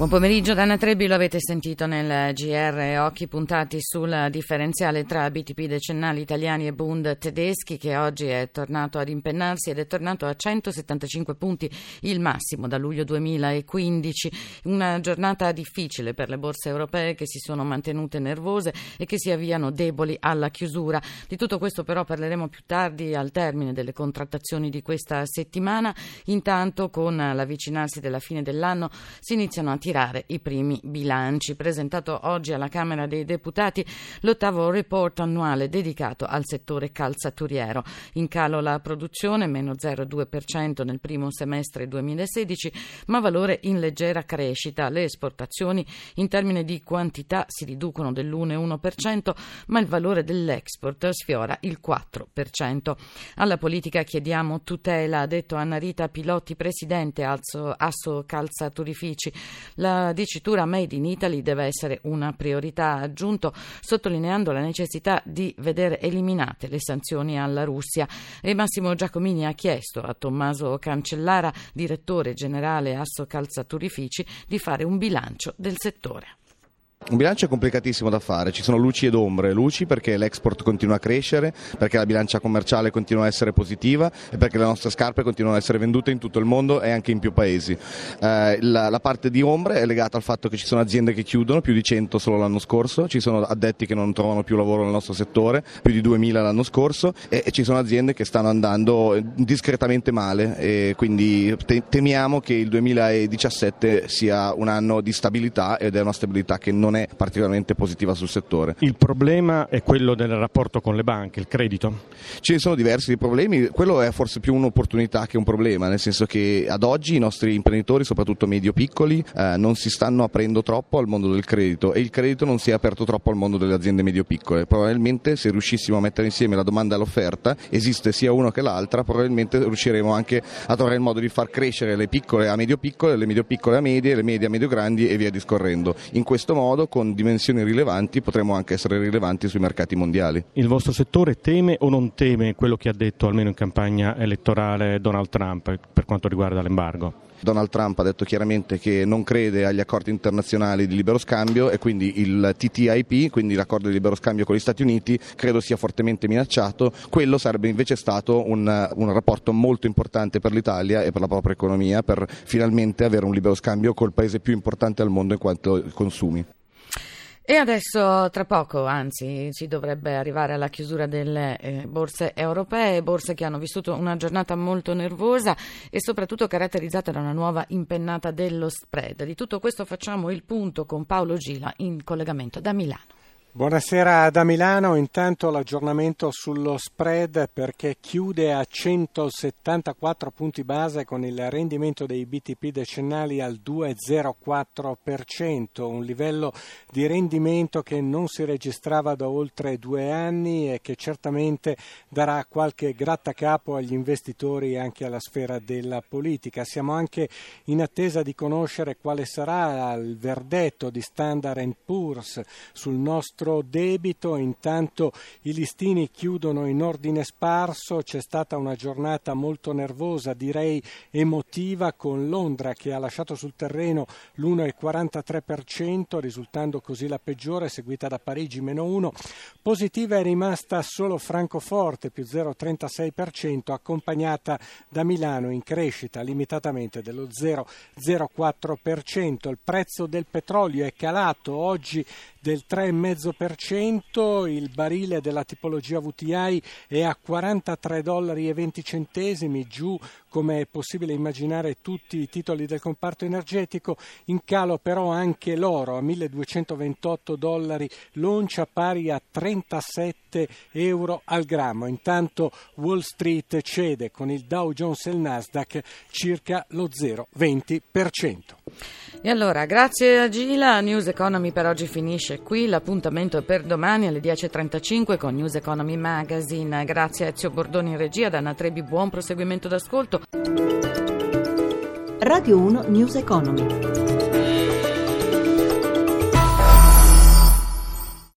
Buon pomeriggio, Dana Trebbi, lo avete sentito nel GR, occhi puntati sul differenziale tra BTP decennali italiani e Bund tedeschi che oggi è tornato ad impennarsi ed è tornato a 175 punti, il massimo da luglio 2015. Una giornata difficile per le borse europee che si sono mantenute nervose e che si avviano deboli alla chiusura. Di tutto questo però parleremo più tardi al termine delle contrattazioni di questa settimana. Intanto con l'avvicinarsi della fine dell'anno si iniziano a tirare tirare i primi bilanci. Presentato oggi alla Camera dei Deputati l'ottavo report annuale dedicato al settore calzaturiero. In calo la produzione, meno 0,2% nel primo semestre 2016, ma valore in leggera crescita. Le esportazioni in termini di quantità si riducono dell'1,1%, ma il valore dell'export sfiora il 4%. Alla politica chiediamo tutela, ha detto Anna Rita Pilotti, presidente Asso, Calzaturifici. La dicitura Made in Italy deve essere una priorità, ha aggiunto, sottolineando la necessità di vedere eliminate le sanzioni alla Russia. E Massimo Giacomini ha chiesto a Tommaso Cancellara, direttore generale Asso Calzaturifici, di fare un bilancio del settore. Un bilancio è complicatissimo da fare, ci sono luci ed ombre, luci perché l'export continua a crescere, perché la bilancia commerciale continua a essere positiva e perché le nostre scarpe continuano ad essere vendute in tutto il mondo e anche in più paesi. Eh, la, la, parte di ombre è legata al fatto che ci sono aziende che chiudono, più di 100 solo l'anno scorso, ci sono addetti che non trovano più lavoro nel nostro settore, più di 2000 l'anno scorso e, e ci sono aziende che stanno andando discretamente male e quindi te, temiamo che il 2017 sia un anno di stabilità ed è una stabilità che non non è particolarmente positiva sul settore. Il problema è quello del rapporto con le banche, il credito? Ce ne sono diversi problemi, quello è forse più un'opportunità che un problema, nel senso che ad oggi i nostri imprenditori, soprattutto medio-piccoli, eh, non si stanno aprendo troppo al mondo del credito e il credito non si è aperto troppo al mondo delle aziende medio-piccole. Probabilmente se riuscissimo a mettere insieme la domanda e l'offerta, esiste sia uno che l'altra, probabilmente riusciremo anche a trovare il modo di far crescere le piccole a medio-piccole, le medio-piccole a medie, le medie a medio-grandi e via discorrendo. In questo modo modo, con dimensioni rilevanti, potremo anche essere rilevanti sui mercati mondiali. Il vostro settore teme o non teme quello che ha detto almeno in campagna elettorale Donald Trump per quanto riguarda l'embargo? Donald Trump ha detto chiaramente che non crede agli accordi internazionali di libero scambio e quindi il TTIP, quindi l'accordo di libero scambio con gli Stati Uniti, credo sia fortemente minacciato. Quello sarebbe invece stato un, un rapporto molto importante per l'Italia e per la propria economia per finalmente avere un libero scambio col paese più importante al mondo in quanto consumi. E adesso, tra poco, anzi, si dovrebbe arrivare alla chiusura delle eh, borse europee, borse che hanno vissuto una giornata molto nervosa e soprattutto caratterizzata da una nuova impennata dello spread. Di tutto questo facciamo il punto con Paolo Gila in collegamento da Milano. Buonasera da Milano, intanto l'aggiornamento sullo spread perché chiude a 174 punti base con il rendimento dei BTP decennali al 2,04%, un livello di rendimento che non si registrava da oltre due anni e che certamente darà qualche grattacapo agli investitori e anche alla sfera della politica. Siamo anche in attesa di conoscere quale sarà il verdetto di Standard Poor's sul nostro nostro debito, intanto i listini chiudono in ordine sparso, c'è stata una giornata molto nervosa, direi emotiva, con Londra che ha lasciato sul terreno l'1,43%, risultando così la peggiore, seguita da Parigi meno 1. Positiva è rimasta solo Francoforte più 0,36%, accompagnata da Milano in crescita limitatamente dello 0,04%. Il prezzo del petrolio è calato oggi del 3,5%, il barile della tipologia VTI è a 43 dollari e 20 centesimi, giù come è possibile immaginare tutti i titoli del comparto energetico, in calo però anche l'oro a 1228 dollari l'oncia pari a 37 euro al grammo. Intanto Wall Street cede con il Dow Jones e il Nasdaq circa lo 0,20%. E allora, grazie a Gila, News Economy per oggi finisce qui, l'appuntamento è per domani alle 10.35 con News Economy Magazine. Grazie a Ezio Bordoni in regia, da Anna Trebi, buon proseguimento d'ascolto. Radio 1 News Economy.